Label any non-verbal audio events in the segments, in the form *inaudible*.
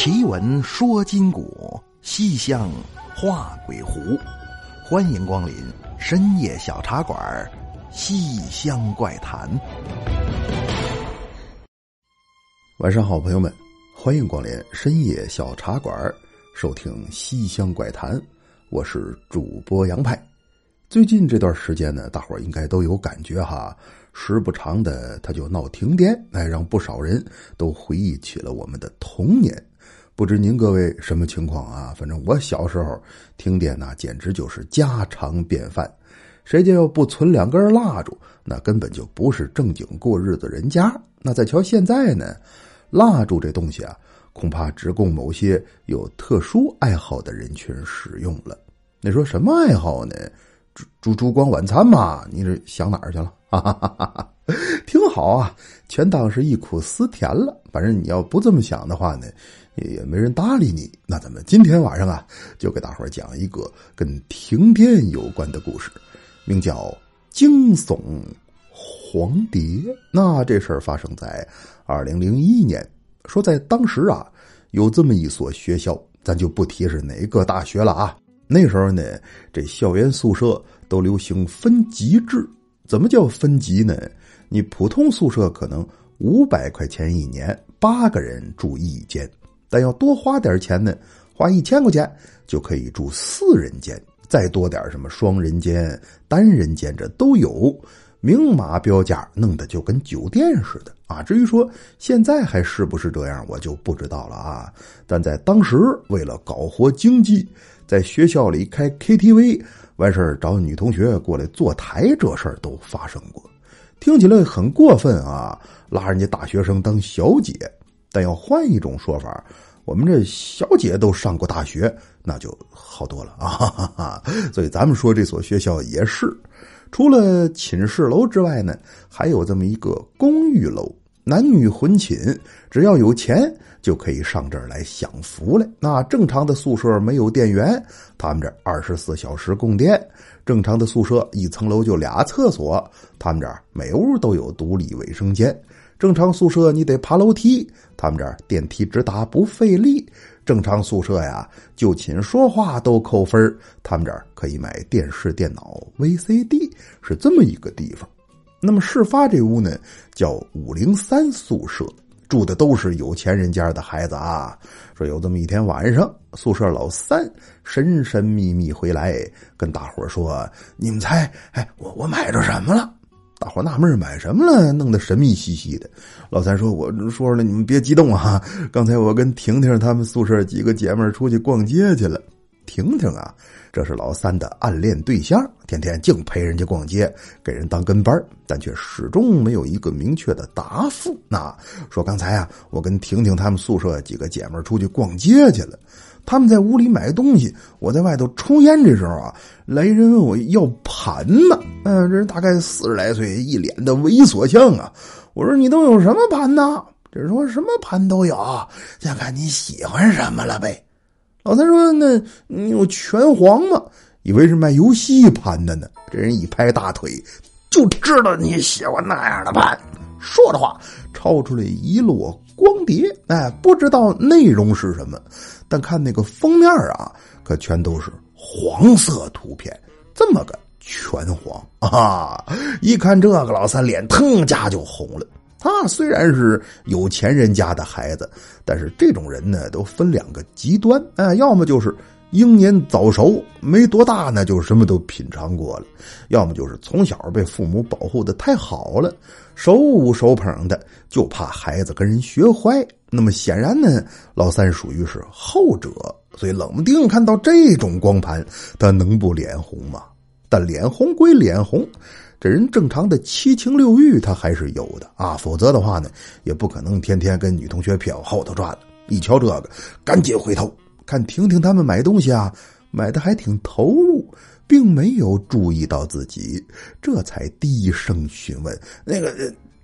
奇闻说今古，西厢画鬼狐。欢迎光临深夜小茶馆，《西厢怪谈》。晚上好，朋友们，欢迎光临深夜小茶馆，收听《西厢怪谈》。我是主播杨派。最近这段时间呢，大伙儿应该都有感觉哈。时不常的，他就闹停电，哎，让不少人都回忆起了我们的童年。不知您各位什么情况啊？反正我小时候停电那简直就是家常便饭。谁家要不存两根蜡烛，那根本就不是正经过日子人家。那再瞧现在呢，蜡烛这东西啊，恐怕只供某些有特殊爱好的人群使用了。你说什么爱好呢？烛烛烛光晚餐嘛？你这想哪儿去了？哈哈哈哈挺好啊，全当是忆苦思甜了。反正你要不这么想的话呢，也没人搭理你。那咱们今天晚上啊，就给大伙讲一个跟停电有关的故事，名叫《惊悚黄蝶》。那这事儿发生在二零零一年，说在当时啊，有这么一所学校，咱就不提是哪个大学了啊。那时候呢，这校园宿舍都流行分级制。怎么叫分级呢？你普通宿舍可能五百块钱一年，八个人住一间，但要多花点钱呢，花一千块钱就可以住四人间，再多点什么双人间、单人间，这都有，明码标价，弄得就跟酒店似的啊。至于说现在还是不是这样，我就不知道了啊。但在当时，为了搞活经济，在学校里开 KTV。完事找女同学过来坐台，这事儿都发生过，听起来很过分啊！拉人家大学生当小姐，但要换一种说法，我们这小姐都上过大学，那就好多了啊！哈哈哈所以咱们说这所学校也是，除了寝室楼之外呢，还有这么一个公寓楼。男女混寝，只要有钱就可以上这儿来享福了。那正常的宿舍没有电源，他们这二十四小时供电。正常的宿舍一层楼就俩厕所，他们这儿每屋都有独立卫生间。正常宿舍你得爬楼梯，他们这儿电梯直达不费力。正常宿舍呀，就寝说话都扣分他们这儿可以买电视、电脑、VCD，是这么一个地方。那么事发这屋呢，叫五零三宿舍，住的都是有钱人家的孩子啊。说有这么一天晚上，宿舍老三神神秘秘回来，跟大伙说：“你们猜，哎，我我买着什么了？”大伙纳闷买什么了？弄得神秘兮兮的。老三说：“我说了，你们别激动啊，刚才我跟婷婷他们宿舍几个姐妹出去逛街去了。”婷婷啊，这是老三的暗恋对象，天天净陪人家逛街，给人当跟班但却始终没有一个明确的答复。那说刚才啊，我跟婷婷他们宿舍几个姐妹出去逛街去了，他们在屋里买东西，我在外头抽烟。这时候啊，来人问我要盘子，嗯，这人大概四十来岁，一脸的猥琐相啊。我说你都有什么盘呢？这人说什么盘都有，先看你喜欢什么了呗。老三说：“那你有拳皇吗？以为是卖游戏盘的呢。”这人一拍大腿，就知道你喜欢那样的盘。说着话，抄出来一摞光碟。哎，不知道内容是什么，但看那个封面啊，可全都是黄色图片。这么个全黄啊！一看这个，老三脸腾家就红了。他虽然是有钱人家的孩子，但是这种人呢，都分两个极端啊，要么就是英年早熟，没多大呢就什么都品尝过了；要么就是从小被父母保护的太好了，手捂手捧的，就怕孩子跟人学坏。那么显然呢，老三属于是后者，所以冷不丁看到这种光盘，他能不脸红吗？但脸红归脸红。这人正常的七情六欲他还是有的啊，否则的话呢，也不可能天天跟女同学屁往后头转了。一瞧这个，赶紧回头看婷婷他们买东西啊，买的还挺投入，并没有注意到自己，这才低声询问：“那个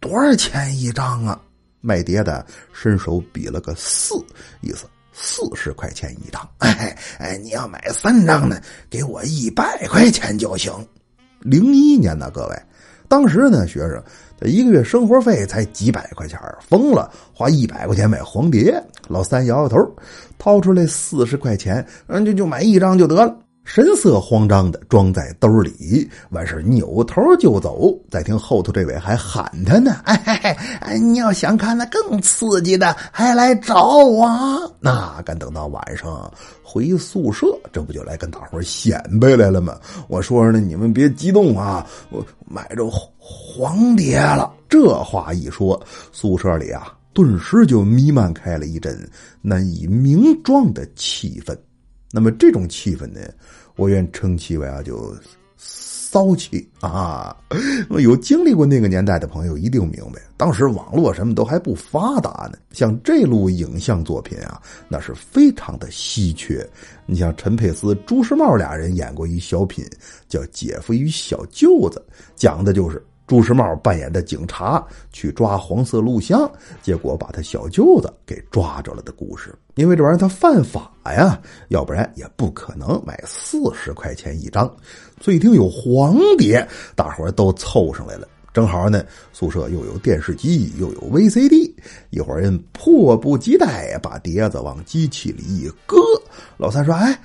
多少钱一张啊？”卖碟的伸手比了个四，意思四十块钱一张。*laughs* 哎哎，你要买三张呢，给我一百块钱就行。零一年呢，各位，当时呢，学生一个月生活费才几百块钱疯了，花一百块钱买黄碟。老三摇摇头，掏出来四十块钱，嗯，就就买一张就得了。神色慌张的装在兜里，完事扭头就走。再听后头这位还喊他呢：“哎 *laughs* 哎哎，你要想看那更刺激的，还来找我。”那敢等到晚上回宿舍，这不就来跟大伙显摆来了吗？我说呢，你们别激动啊，我买着黄碟了。这话一说，宿舍里啊，顿时就弥漫开了一阵难以名状的气氛。那么这种气氛呢？我愿称其为啊，就骚气啊！有经历过那个年代的朋友一定明白，当时网络什么都还不发达呢。像这路影像作品啊，那是非常的稀缺。你像陈佩斯、朱时茂俩人演过一小品，叫《姐夫与小舅子》，讲的就是。朱时茂扮演的警察去抓黄色录像，结果把他小舅子给抓着了的故事。因为这玩意儿他犯法呀，要不然也不可能买四十块钱一张。最听有黄碟，大伙儿都凑上来了。正好呢，宿舍又有电视机，又有 VCD，一伙人迫不及待把碟子往机器里一搁。老三说：“哎，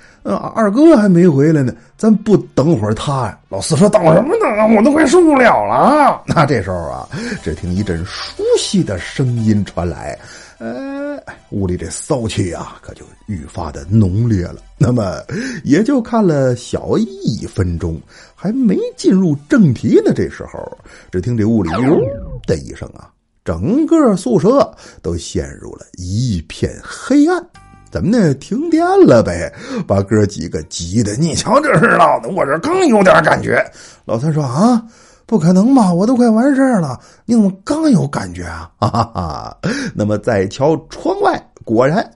二哥还没回来呢，咱不等会儿他呀？”老四说：“等什么等啊？我都快受不了了。”那这时候啊，只听一阵熟悉的声音传来。呃，屋里这骚气啊，可就愈发的浓烈了。那么，也就看了小一分钟，还没进入正题呢。这时候，只听这屋里“呜”的一声啊，整个宿舍都陷入了一片黑暗。怎么呢？停电了呗！把哥几个急的，你瞧这是闹的，我这刚有点感觉。老三说：“啊。”不可能吧！我都快完事儿了，你怎么刚有感觉啊？哈哈哈！那么再瞧窗外，果然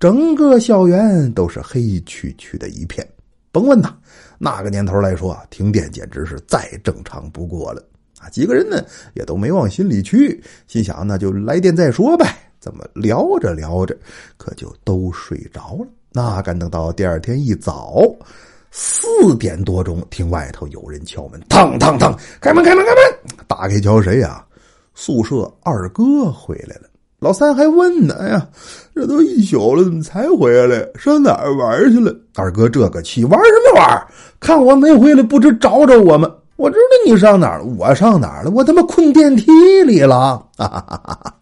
整个校园都是黑黢黢的一片。甭问呐，那个年头来说，停电简直是再正常不过了啊！几个人呢也都没往心里去，心想那就来电再说呗。怎么聊着聊着，可就都睡着了？那敢等到第二天一早。四点多钟，听外头有人敲门，嘡嘡嘡，开门，开门，开门！打开瞧谁呀？宿舍二哥回来了。老三还问呢：“哎呀，这都一宿了，怎么才回来？上哪儿玩去了？”二哥这个气，玩什么玩？看我没回来，不知找找我们？我知道你上哪儿了，我上哪儿了？我他妈困电梯里了！哈哈哈哈！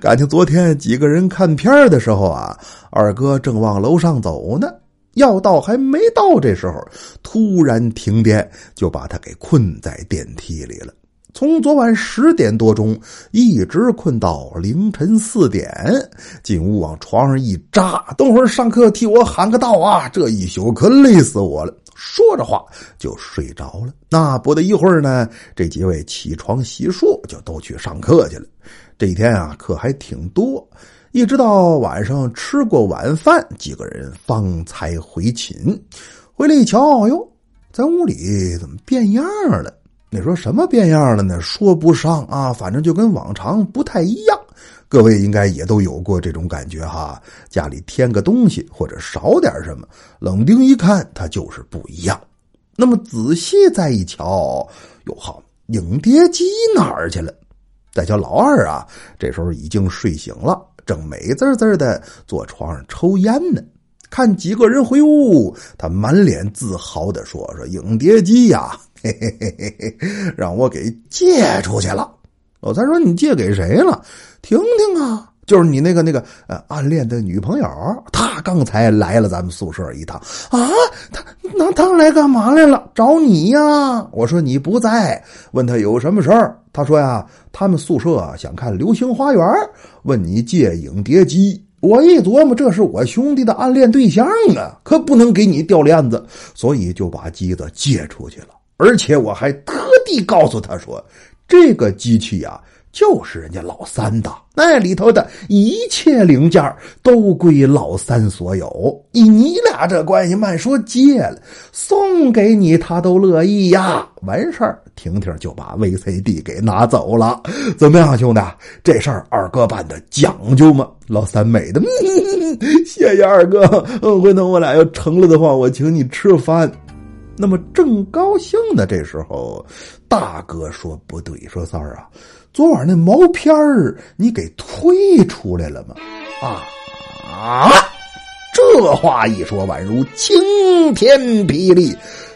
感情昨天几个人看片的时候啊，二哥正往楼上走呢。要到还没到这时候，突然停电，就把他给困在电梯里了。从昨晚十点多钟一直困到凌晨四点，进屋往床上一扎，等会上课替我喊个到啊！这一宿可累死我了。说着话就睡着了。那不得一会儿呢，这几位起床洗漱，就都去上课去了。这一天啊，课还挺多。一直到晚上吃过晚饭，几个人方才回寝。回来一瞧，哟，咱屋里怎么变样了？你说什么变样了呢？说不上啊，反正就跟往常不太一样。各位应该也都有过这种感觉哈，家里添个东西或者少点什么，冷丁一看，它就是不一样。那么仔细再一瞧，哟好，影碟机哪儿去了？再瞧老二啊，这时候已经睡醒了。正美滋滋的坐床上抽烟呢，看几个人回屋，他满脸自豪的说：“说影碟机呀，嘿嘿嘿嘿嘿，让我给借出去了。”老三说：“你借给谁了？婷婷啊，就是你那个那个呃暗恋的女朋友，她刚才来了咱们宿舍一趟啊。他那他来干嘛来了？找你呀。我说你不在，问他有什么事儿。他说呀，他们宿舍想看《流星花园》。”问你借影碟机，我一琢磨，这是我兄弟的暗恋对象啊，可不能给你掉链子，所以就把机子借出去了。而且我还特地告诉他说，这个机器呀。就是人家老三的，那里头的一切零件都归老三所有。以你俩这关系，慢说借了，送给你他都乐意呀。完事儿，婷婷就把 VCD 给拿走了。怎么样，兄弟？这事儿二哥办的讲究吗？老三美的，*laughs* 谢谢二哥。回头我俩要成了的话，我请你吃饭。那么正高兴的这时候，大哥说：“不对，说三儿啊。”昨晚那毛片儿你给推出来了吗？”啊！这话一说，宛如晴天霹雳。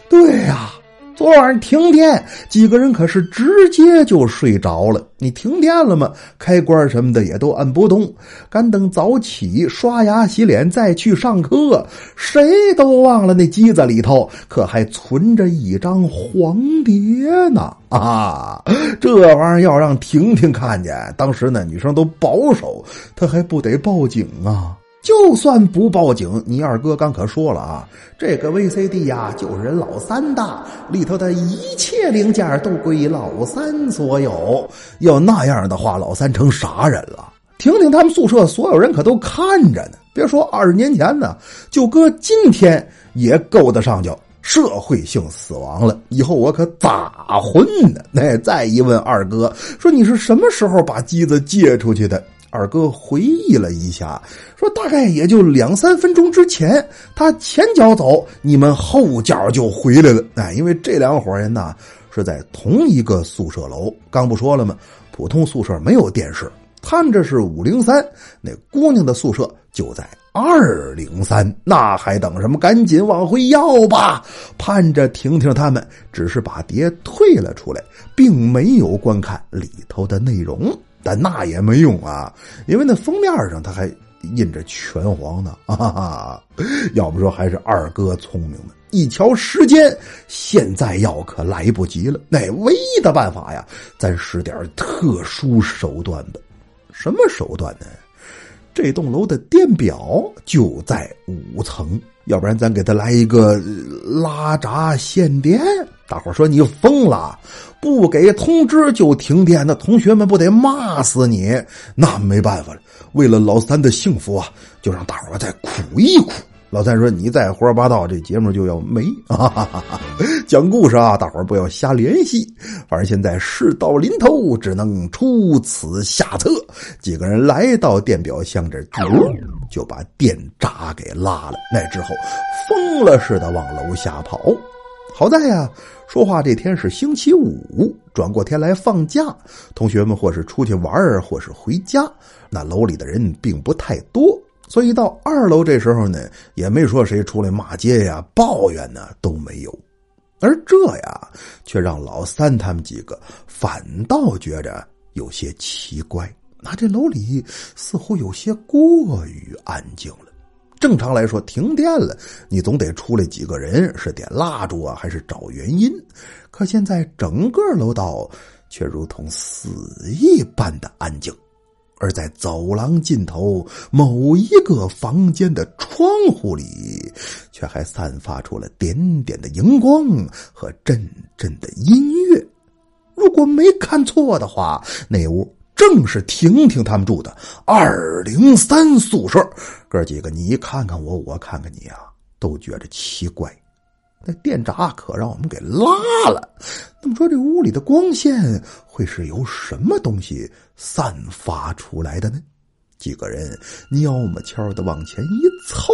对呀。昨晚停电，几个人可是直接就睡着了。你停电了吗？开关什么的也都按不动。赶等早起刷牙洗脸再去上课，谁都忘了那机子里头可还存着一张黄碟呢！啊，这玩意儿要让婷婷看见，当时那女生都保守，她还不得报警啊？就算不报警，你二哥刚可说了啊，这个 VCD 呀就是人老三的，里头的一切零件都归老三所有。要那样的话，老三成啥人了？婷婷他们宿舍所有人可都看着呢。别说二十年前呢，就搁今天也够得上叫社会性死亡了。以后我可咋混呢？那再一问二哥，说你是什么时候把机子借出去的？二哥回忆了一下，说：“大概也就两三分钟之前，他前脚走，你们后脚就回来了。哎，因为这两伙人呢是在同一个宿舍楼。刚不说了吗？普通宿舍没有电视，他们这是五零三，那姑娘的宿舍就在二零三。那还等什么？赶紧往回要吧！盼着婷婷他们只是把碟退了出来，并没有观看里头的内容。”但那也没用啊，因为那封面上他还印着拳皇呢 *laughs* 啊！要不说还是二哥聪明呢，一瞧时间，现在要可来不及了。那唯一的办法呀，咱使点特殊手段吧。什么手段呢？这栋楼的电表就在五层，要不然咱给他来一个拉闸限电。大伙说你疯了，不给通知就停电，那同学们不得骂死你？那没办法了，为了老三的幸福啊，就让大伙再苦一苦。老三说：“你再胡说八道，这节目就要没啊。*laughs* ”讲故事啊，大伙不要瞎联系。反正现在事到临头，只能出此下策。几个人来到电表箱这儿，就把电闸给拉了。那之后，疯了似的往楼下跑。好在呀，说话这天是星期五，转过天来放假，同学们或是出去玩或是回家。那楼里的人并不太多。所以到二楼这时候呢，也没说谁出来骂街呀、抱怨呢都没有，而这呀，却让老三他们几个反倒觉着有些奇怪。那这楼里似乎有些过于安静了。正常来说，停电了，你总得出来几个人，是点蜡烛啊，还是找原因？可现在整个楼道却如同死一般的安静。而在走廊尽头某一个房间的窗户里，却还散发出了点点的荧光和阵阵的音乐。如果没看错的话，那屋正是婷婷他们住的二零三宿舍。哥几个，你看看我，我看看你啊，都觉着奇怪。那电闸可让我们给拉了，那么说这屋里的光线会是由什么东西散发出来的呢？几个人蹑么悄的往前一凑，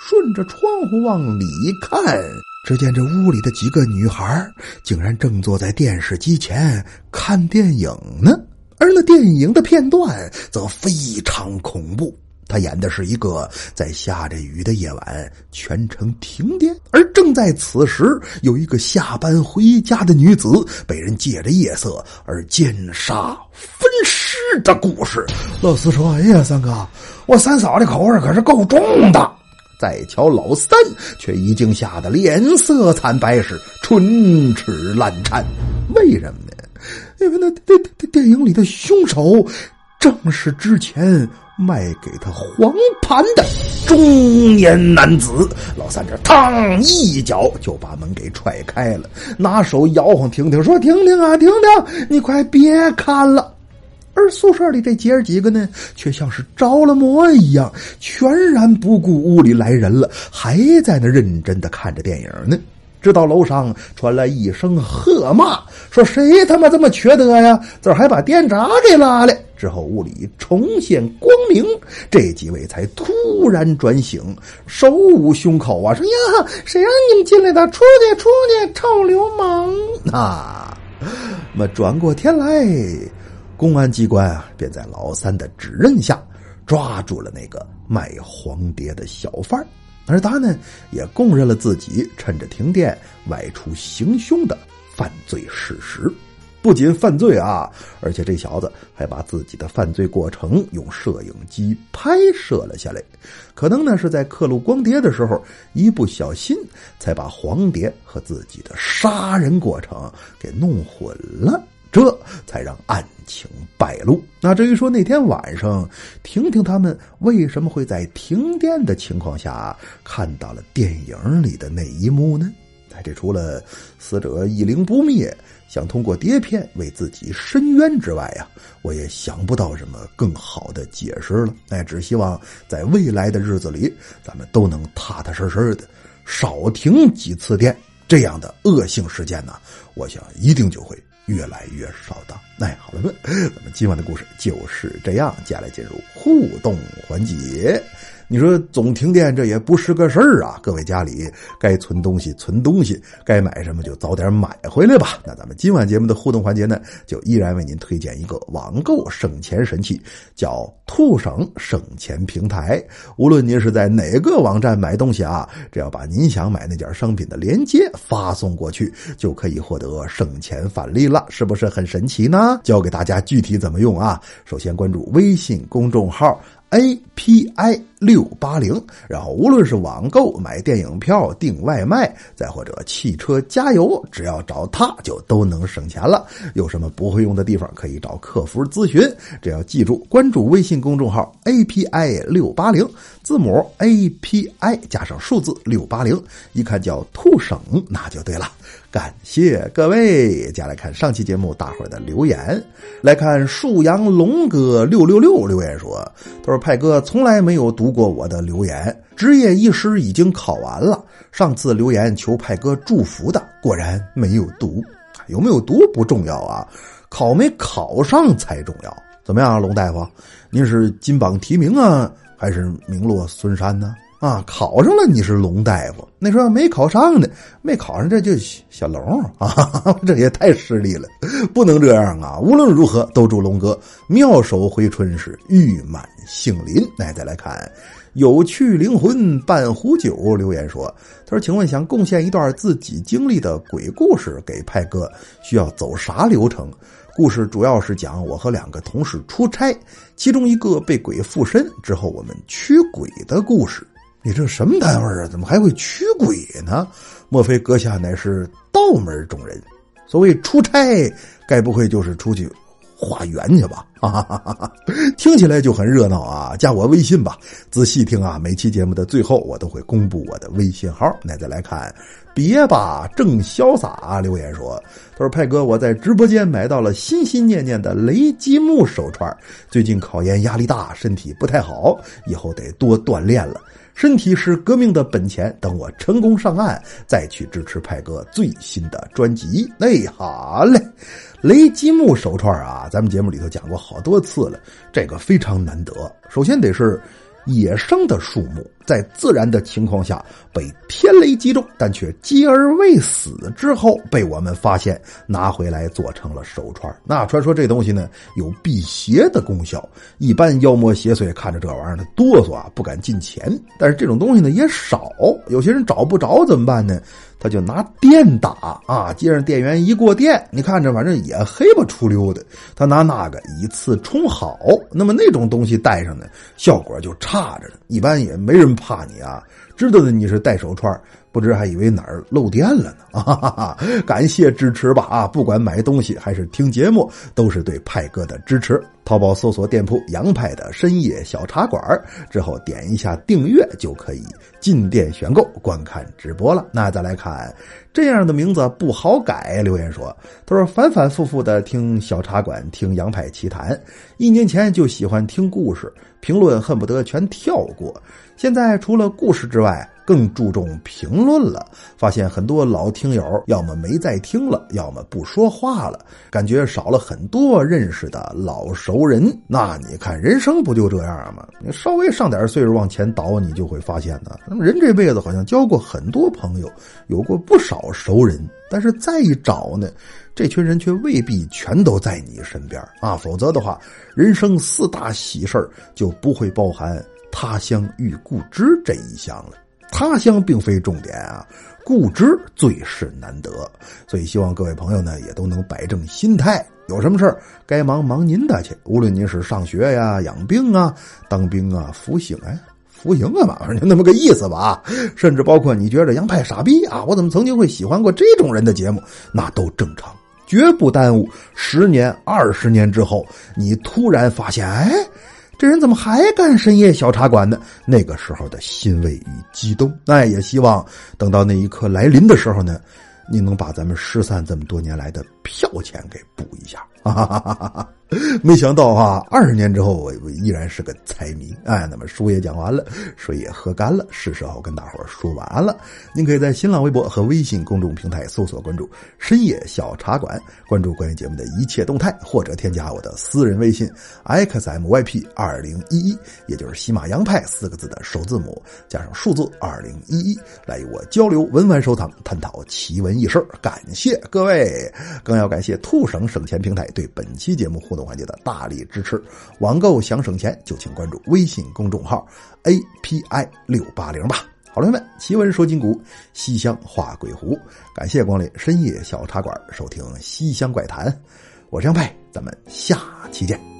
顺着窗户往里看，只见这屋里的几个女孩竟然正坐在电视机前看电影呢，而那电影的片段则非常恐怖。他演的是一个在下着雨的夜晚，全城停电，而正在此时，有一个下班回家的女子被人借着夜色而奸杀分尸的故事。老四说：“哎呀，三哥，我三嫂的口味可是够重的。”再瞧老三，却已经吓得脸色惨白，是唇齿烂颤。为什么呢？因为那电电电影里的凶手正是之前。卖给他黄盘的中年男子，老三这嘡一脚就把门给踹开了，拿手摇晃婷婷说：“婷婷啊，婷婷，你快别看了。”而宿舍里这姐儿几个呢，却像是着了魔一样，全然不顾屋里来人了，还在那认真的看着电影呢。直到楼上传来一声喝骂，说：“谁他妈这么缺德呀？这还把电闸给拉了！”之后屋里重现光明，这几位才突然转醒，手捂胸口啊，说：“呀，谁让你们进来的？出去，出去，臭流氓！”啊，那么转过天来，公安机关啊，便在老三的指认下抓住了那个卖黄碟的小贩而他呢，也供认了自己趁着停电外出行凶的犯罪事实。不仅犯罪啊，而且这小子还把自己的犯罪过程用摄影机拍摄了下来。可能呢是在刻录光碟的时候一不小心，才把黄碟和自己的杀人过程给弄混了，这才让案情败露。那至于说那天晚上，婷婷他们为什么会在停电的情况下看到了电影里的那一幕呢？哎，这除了死者一灵不灭。想通过碟片为自己伸冤之外呀，我也想不到什么更好的解释了。哎，只希望在未来的日子里，咱们都能踏踏实实的少停几次电，这样的恶性事件呢，我想一定就会越来越少的。哎，好了，那么 *laughs* 今晚的故事就是这样，接下来进入互动环节。你说总停电这也不是个事儿啊！各位家里该存东西存东西，该买什么就早点买回来吧。那咱们今晚节目的互动环节呢，就依然为您推荐一个网购省钱神器，叫兔省省钱平台。无论您是在哪个网站买东西啊，只要把您想买那件商品的链接发送过去，就可以获得省钱返利了，是不是很神奇呢？教给大家具体怎么用啊？首先关注微信公众号。A P I 六八零，然后无论是网购、买电影票、订外卖，再或者汽车加油，只要找它就都能省钱了。有什么不会用的地方，可以找客服咨询。只要记住关注微信公众号 A P I 六八零，字母 A P I 加上数字六八零，一看叫兔省，那就对了。感谢各位，接下来看上期节目大伙儿的留言。来看树阳龙哥六六六留言说：“他说派哥从来没有读过我的留言，职业医师已经考完了。上次留言求派哥祝福的，果然没有读。有没有读不重要啊，考没考上才重要。怎么样，龙大夫？您是金榜题名啊，还是名落孙山呢？”，啊考上了你是龙大夫，那时候没考上呢，没考上这就小龙啊，*laughs* 这也太势利了，不能这样啊！无论如何，都祝龙哥妙手回春是玉满杏林。来，再来看有趣灵魂半壶酒留言说：“他说，请问想贡献一段自己经历的鬼故事给派哥，需要走啥流程？故事主要是讲我和两个同事出差，其中一个被鬼附身之后，我们驱鬼的故事。”你这什么单位啊？怎么还会驱鬼呢？莫非阁下乃是道门中人？所谓出差，该不会就是出去化缘去吧？*laughs* 听起来就很热闹啊！加我微信吧，仔细听啊！每期节目的最后，我都会公布我的微信号。那再来看，别吧，正潇洒啊留言说：“他说派哥，我在直播间买到了心心念念的雷积木手串，最近考研压力大，身体不太好，以后得多锻炼了。”身体是革命的本钱，等我成功上岸，再去支持派哥最新的专辑。哎，好嘞，雷积木手串啊，咱们节目里头讲过好多次了，这个非常难得。首先得是。野生的树木在自然的情况下被天雷击中，但却击而未死之后，被我们发现拿回来做成了手串。那传说这东西呢有辟邪的功效，一般妖魔邪祟看着这玩意儿呢哆嗦啊，不敢近前。但是这种东西呢也少，有些人找不着怎么办呢？他就拿电打啊，接上电源一过电，你看着反正也黑不出溜的。他拿那个以次充好，那么那种东西戴上呢，效果就差着呢。一般也没人怕你啊，知道的你是戴手串。不知还以为哪儿漏电了呢 *laughs* 啊！感谢支持吧啊！不管买东西还是听节目，都是对派哥的支持。淘宝搜索店铺“杨派的深夜小茶馆”之后，点一下订阅就可以进店选购观看直播了。那再来看这样的名字不好改，留言说：“他说反反复复的听小茶馆，听杨派奇谈，一年前就喜欢听故事，评论恨不得全跳过。现在除了故事之外。”更注重评论了，发现很多老听友要么没再听了，要么不说话了，感觉少了很多认识的老熟人。那你看，人生不就这样吗？你稍微上点岁数往前倒，你就会发现呢。那么人这辈子好像交过很多朋友，有过不少熟人，但是再一找呢，这群人却未必全都在你身边啊。否则的话，人生四大喜事就不会包含他乡遇故知这一项了。他乡并非重点啊，故知最是难得。所以希望各位朋友呢，也都能摆正心态，有什么事儿该忙忙您的去。无论您是上学呀、养病啊、当兵啊、服刑哎。服刑啊嘛，就那么个意思吧。甚至包括你觉得杨派傻逼啊，我怎么曾经会喜欢过这种人的节目，那都正常，绝不耽误。十年、二十年之后，你突然发现，哎，这人怎么还干深夜小茶馆呢？那个时候的欣慰与激动，那也希望等到那一刻来临的时候呢。你能把咱们失散这么多年来的票钱给补一下？哈哈哈哈 *laughs* 没想到啊，二十年之后我我依然是个财迷。哎，那么书也讲完了，水也喝干了，是时候跟大伙说晚安了。您可以在新浪微博和微信公众平台搜索关注“深夜小茶馆”，关注关于节目的一切动态，或者添加我的私人微信 xmyp 二零一一，也就是喜马洋派四个字的首字母加上数字二零一一，来与我交流文玩收藏，探讨奇闻。异事，感谢各位，更要感谢兔省省钱平台对本期节目互动环节的大力支持。网购想省钱，就请关注微信公众号 API 六八零吧。好了朋友们，奇闻说金谷，西厢画鬼狐，感谢光临深夜小茶馆，收听西厢怪谈。我是杨派，咱们下期见。